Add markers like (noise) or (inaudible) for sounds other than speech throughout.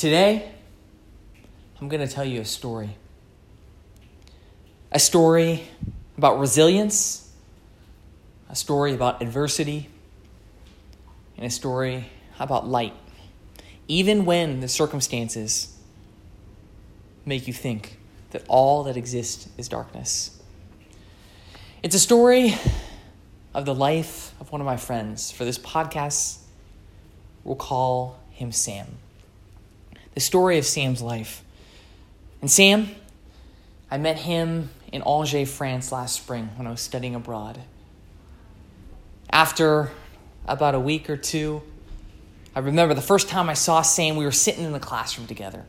Today, I'm going to tell you a story. A story about resilience, a story about adversity, and a story about light, even when the circumstances make you think that all that exists is darkness. It's a story of the life of one of my friends. For this podcast, we'll call him Sam. The story of Sam's life. And Sam, I met him in Angers, France last spring when I was studying abroad. After about a week or two, I remember the first time I saw Sam, we were sitting in the classroom together.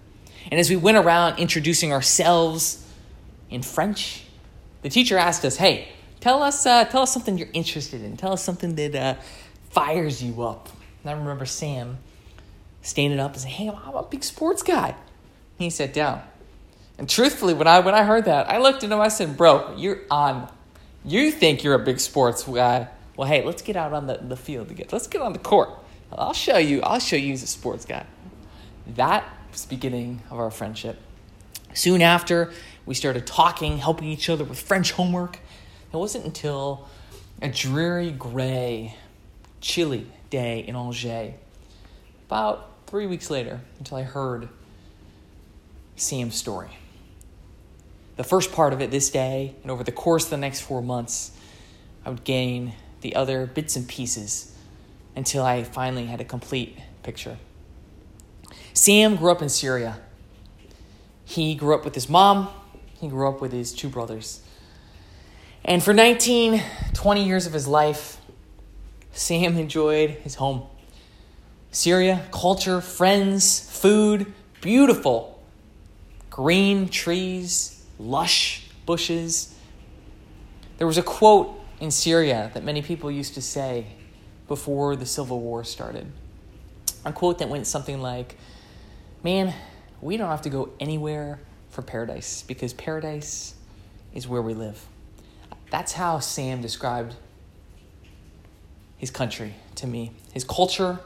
And as we went around introducing ourselves in French, the teacher asked us, Hey, tell us, uh, tell us something you're interested in. Tell us something that uh, fires you up. And I remember Sam standing up and saying, Hey, I'm a big sports guy. He sat down. And truthfully, when I, when I heard that, I looked at him, I said, Bro, you're on. You think you're a big sports guy. Well, hey, let's get out on the, the field together. Let's get on the court. I'll show you. I'll show you as a sports guy. That was the beginning of our friendship. Soon after, we started talking, helping each other with French homework. It wasn't until a dreary, gray, chilly day in Angers, about three weeks later, until I heard Sam's story. The first part of it this day, and over the course of the next four months, I would gain the other bits and pieces until I finally had a complete picture. Sam grew up in Syria. He grew up with his mom, he grew up with his two brothers. And for 19, 20 years of his life, Sam (laughs) enjoyed his home. Syria, culture, friends, food, beautiful. Green trees, lush bushes. There was a quote in Syria that many people used to say before the civil war started. A quote that went something like, Man, we don't have to go anywhere for paradise because paradise is where we live. That's how Sam described his country to me, his culture,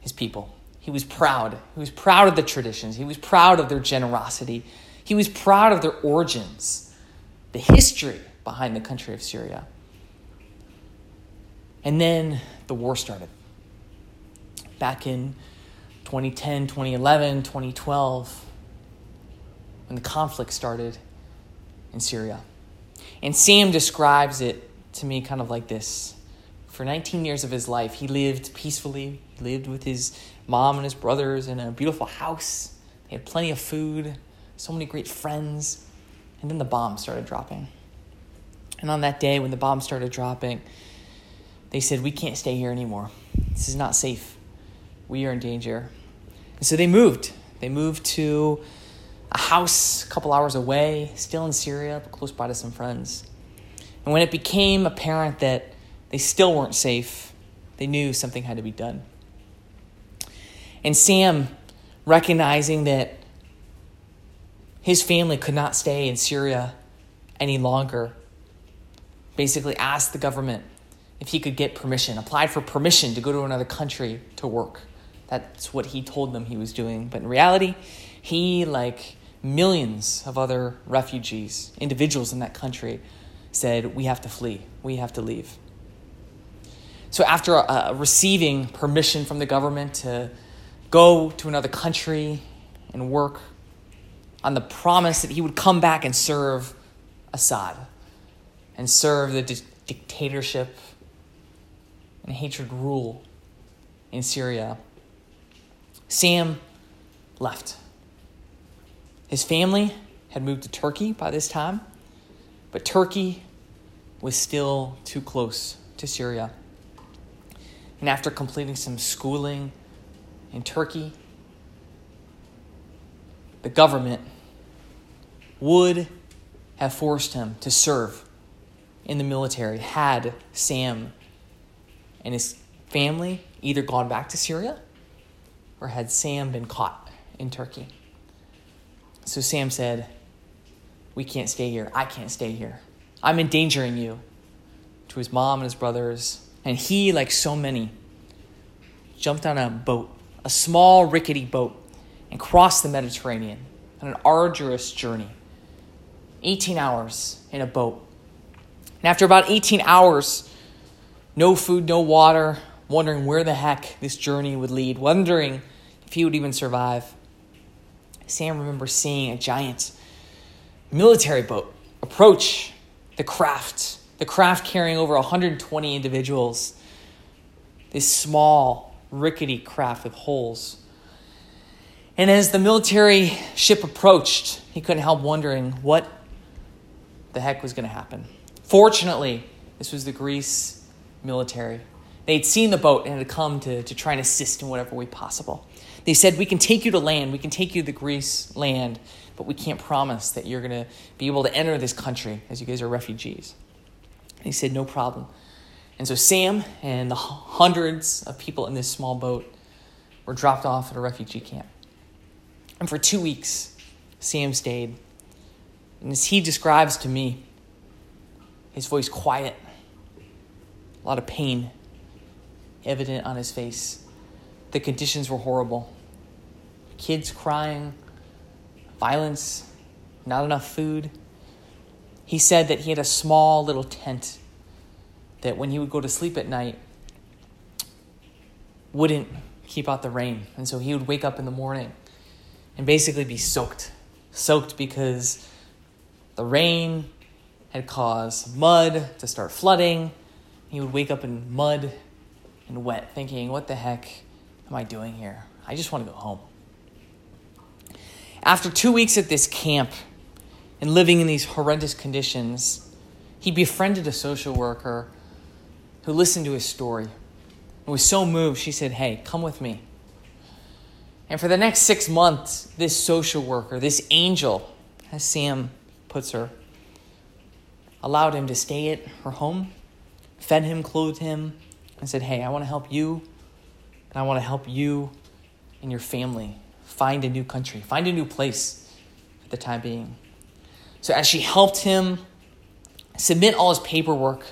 his people. He was proud. He was proud of the traditions. He was proud of their generosity. He was proud of their origins, the history behind the country of Syria. And then the war started. Back in 2010, 2011, 2012, when the conflict started in Syria. And Sam describes it to me kind of like this. For 19 years of his life, he lived peacefully. Lived with his mom and his brothers in a beautiful house. They had plenty of food, so many great friends. And then the bombs started dropping. And on that day, when the bombs started dropping, they said, We can't stay here anymore. This is not safe. We are in danger. And so they moved. They moved to a house a couple hours away, still in Syria, but close by to some friends. And when it became apparent that they still weren't safe, they knew something had to be done. And Sam, recognizing that his family could not stay in Syria any longer, basically asked the government if he could get permission, applied for permission to go to another country to work. That's what he told them he was doing. But in reality, he, like millions of other refugees, individuals in that country, said, We have to flee. We have to leave. So, after uh, receiving permission from the government to go to another country and work on the promise that he would come back and serve Assad and serve the di- dictatorship and hatred rule in Syria, Sam left. His family had moved to Turkey by this time, but Turkey was still too close to Syria. And after completing some schooling in Turkey, the government would have forced him to serve in the military had Sam and his family either gone back to Syria or had Sam been caught in Turkey? So Sam said, We can't stay here. I can't stay here. I'm endangering you to his mom and his brothers. And he, like so many, jumped on a boat, a small, rickety boat, and crossed the Mediterranean on an arduous journey. 18 hours in a boat. And after about 18 hours, no food, no water, wondering where the heck this journey would lead, wondering if he would even survive, Sam remembers seeing a giant military boat approach the craft, the craft carrying over 120 individuals. This small, rickety craft with holes. And as the military ship approached, he couldn't help wondering what the heck was going to happen. Fortunately, this was the Greece military. They'd seen the boat and had come to, to try and assist in whatever way possible. They said, We can take you to land, we can take you to the Greece land, but we can't promise that you're going to be able to enter this country as you guys are refugees. And he said, No problem. And so Sam and the hundreds of people in this small boat were dropped off at a refugee camp. And for two weeks, Sam stayed. And as he describes to me, his voice quiet, a lot of pain evident on his face. The conditions were horrible. Kids crying, violence, not enough food. He said that he had a small little tent that when he would go to sleep at night wouldn't keep out the rain. And so he would wake up in the morning and basically be soaked. Soaked because the rain had caused mud to start flooding. He would wake up in mud and wet, thinking, what the heck am I doing here? I just want to go home. After two weeks at this camp and living in these horrendous conditions, he befriended a social worker who listened to his story and was so moved, she said, Hey, come with me. And for the next six months, this social worker, this angel, as Sam puts her, allowed him to stay at her home, fed him, clothed him, and said, Hey, I want to help you, and I want to help you and your family find a new country, find a new place for the time being. So, as she helped him submit all his paperwork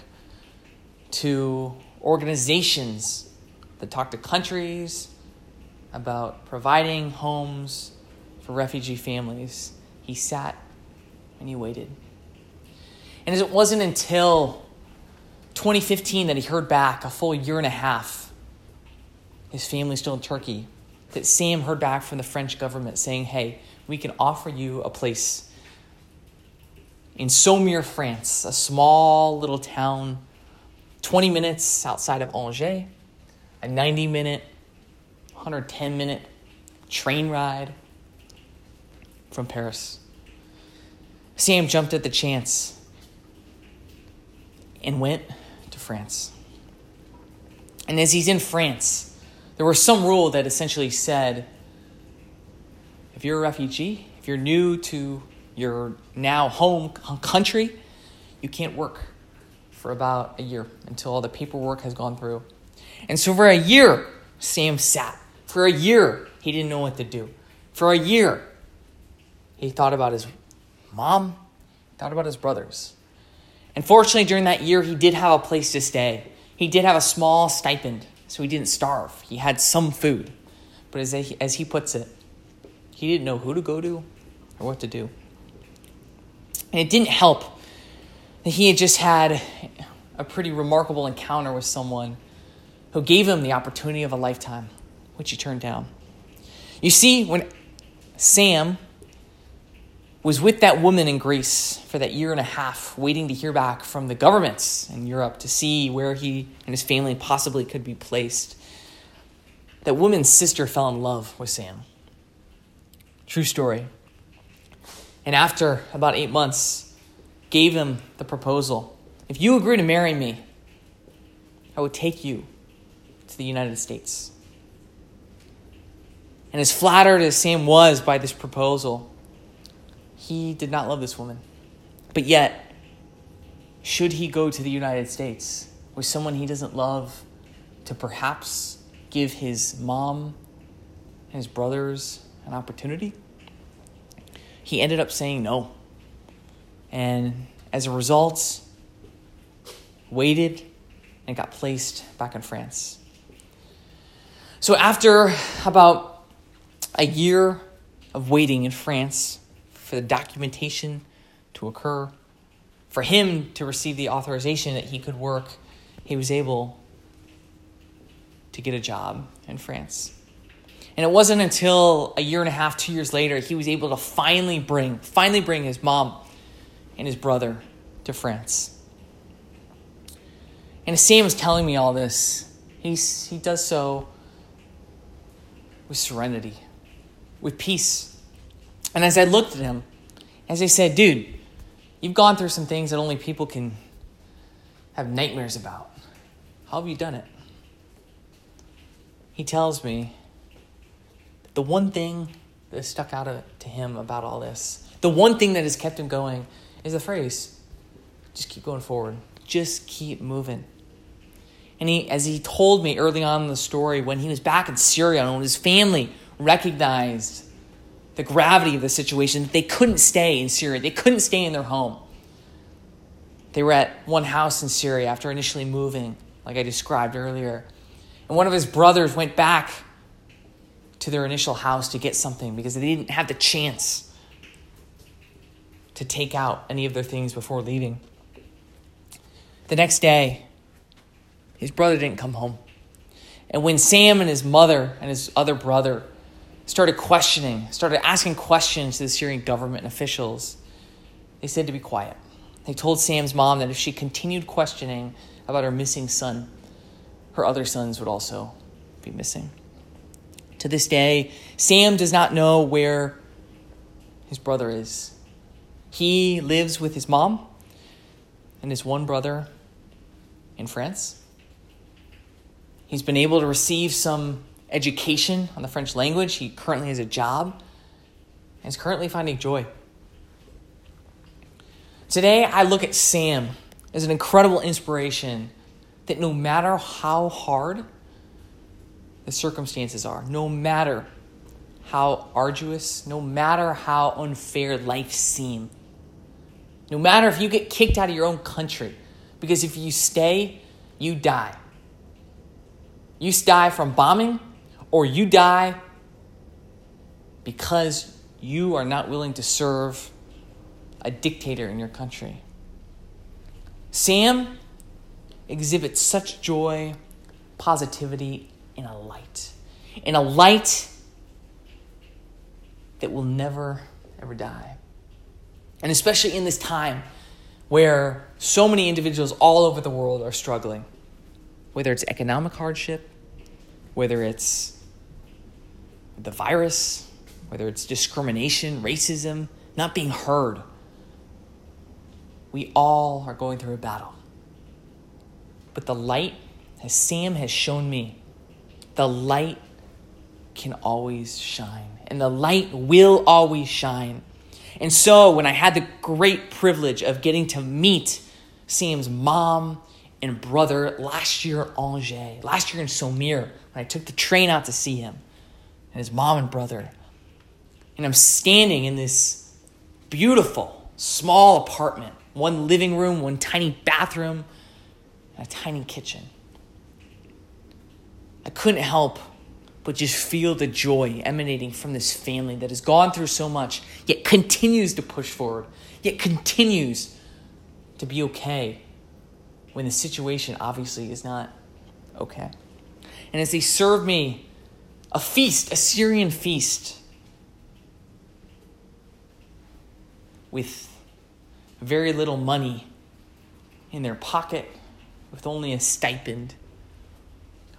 to organizations that talk to countries about providing homes for refugee families, he sat and he waited. And it wasn't until 2015 that he heard back a full year and a half, his family still in Turkey, that Sam heard back from the French government saying, hey, we can offer you a place in Saumur, France, a small little town 20 minutes outside of Angers, a 90 minute, 110 minute train ride from Paris. Sam jumped at the chance and went to France. And as he's in France, there was some rule that essentially said if you're a refugee, if you're new to your now home country, you can't work for about a year until all the paperwork has gone through. And so for a year, Sam sat. For a year, he didn't know what to do. For a year, he thought about his mom, thought about his brothers. And fortunately, during that year, he did have a place to stay. He did have a small stipend so he didn't starve. He had some food. But as, he, as he puts it, he didn't know who to go to or what to do. And it didn't help he had just had a pretty remarkable encounter with someone who gave him the opportunity of a lifetime, which he turned down. You see, when Sam was with that woman in Greece for that year and a half, waiting to hear back from the governments in Europe to see where he and his family possibly could be placed. That woman's sister fell in love with Sam. True story. And after about eight months, gave him the proposal. If you agree to marry me, I would take you to the United States. And as flattered as Sam was by this proposal, he did not love this woman. But yet, should he go to the United States with someone he doesn't love to perhaps give his mom and his brothers an opportunity? He ended up saying no. And as a result, waited and got placed back in France. So after about a year of waiting in France for the documentation to occur, for him to receive the authorization that he could work, he was able to get a job in France. And it wasn't until a year and a half, two years later, he was able to finally bring, finally bring his mom and his brother to France. And as Sam was telling me all this, he's, he does so with serenity, with peace. And as I looked at him, as I said, dude, you've gone through some things that only people can have nightmares about. How have you done it? He tells me the one thing that stuck out to him about all this, the one thing that has kept him going, is the phrase just keep going forward, just keep moving. And he, as he told me early on in the story, when he was back in Syria and when his family recognized the gravity of the situation, that they couldn't stay in Syria, they couldn't stay in their home. They were at one house in Syria after initially moving, like I described earlier. And one of his brothers went back to their initial house to get something because they didn't have the chance to take out any of their things before leaving. The next day, his brother didn't come home. And when Sam and his mother and his other brother started questioning, started asking questions to the Syrian government officials, they said to be quiet. They told Sam's mom that if she continued questioning about her missing son, her other sons would also be missing. To this day, Sam does not know where his brother is. He lives with his mom and his one brother in France. He's been able to receive some education on the French language. He currently has a job and is currently finding joy. Today, I look at Sam as an incredible inspiration that no matter how hard the circumstances are, no matter how arduous, no matter how unfair life seems, no matter if you get kicked out of your own country, because if you stay, you die. You die from bombing, or you die because you are not willing to serve a dictator in your country. Sam exhibits such joy, positivity, in a light. In a light that will never, ever die. And especially in this time where so many individuals all over the world are struggling whether it's economic hardship, whether it's the virus, whether it's discrimination, racism, not being heard. We all are going through a battle. But the light, as Sam has shown me, the light can always shine. And the light will always shine. And so, when I had the great privilege of getting to meet Sam's mom and brother last year at Angers, last year in Saumur, when I took the train out to see him and his mom and brother. And I'm standing in this beautiful, small apartment one living room, one tiny bathroom, and a tiny kitchen. I couldn't help but just feel the joy emanating from this family that has gone through so much, yet continues to push forward, yet continues to be okay when the situation obviously is not okay. And as they serve me a feast, a Syrian feast, with very little money in their pocket, with only a stipend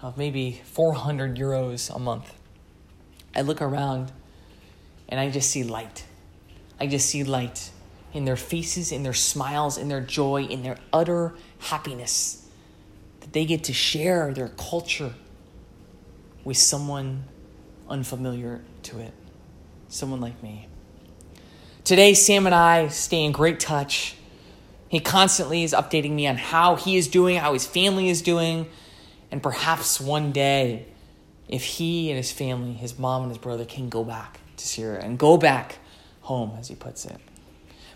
of maybe 400 euros a month. I look around and I just see light. I just see light in their faces, in their smiles, in their joy, in their utter happiness that they get to share their culture with someone unfamiliar to it, someone like me. Today, Sam and I stay in great touch. He constantly is updating me on how he is doing, how his family is doing, and perhaps one day, if he and his family, his mom and his brother, can go back to Syria and go back home, as he puts it.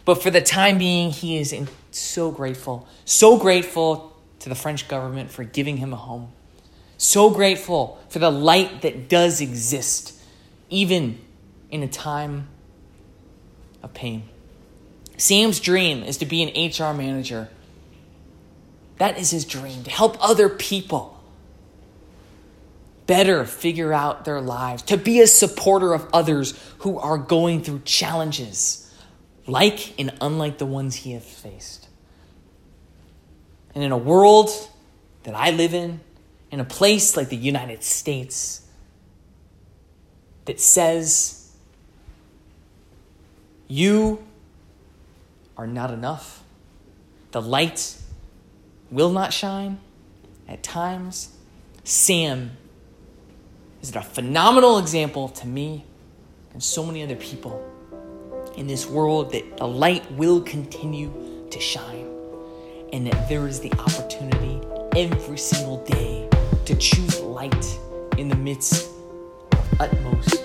But for the time being, he is so grateful, so grateful to the French government for giving him a home. So grateful for the light that does exist, even in a time of pain. Sam's dream is to be an HR manager. That is his dream to help other people better figure out their lives, to be a supporter of others who are going through challenges like and unlike the ones he has faced. And in a world that I live in, in a place like the United States that says you are not enough, the light will not shine at times. Sam is it a phenomenal example to me and so many other people in this world that the light will continue to shine and that there is the opportunity every single day to choose light in the midst of utmost